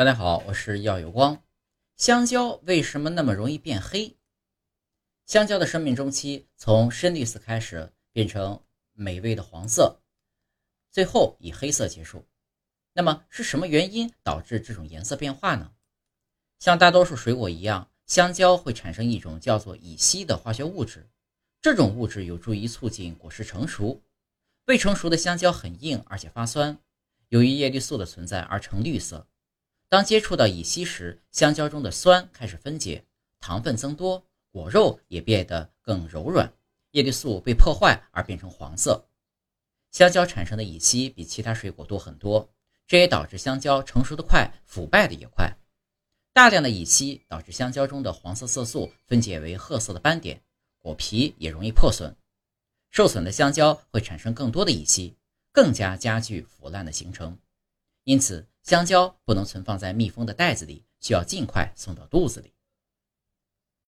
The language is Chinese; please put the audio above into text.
大家好，我是耀有光。香蕉为什么那么容易变黑？香蕉的生命周期从深绿色开始，变成美味的黄色，最后以黑色结束。那么是什么原因导致这种颜色变化呢？像大多数水果一样，香蕉会产生一种叫做乙烯的化学物质，这种物质有助于促进果实成熟。未成熟的香蕉很硬，而且发酸，由于叶绿素的存在而呈绿色。当接触到乙烯时，香蕉中的酸开始分解，糖分增多，果肉也变得更柔软，叶绿素被破坏而变成黄色。香蕉产生的乙烯比其他水果多很多，这也导致香蕉成熟的快，腐败的也快。大量的乙烯导致香蕉中的黄色色素分解为褐色的斑点，果皮也容易破损。受损的香蕉会产生更多的乙烯，更加加剧腐烂的形成。因此，香蕉不能存放在密封的袋子里，需要尽快送到肚子里。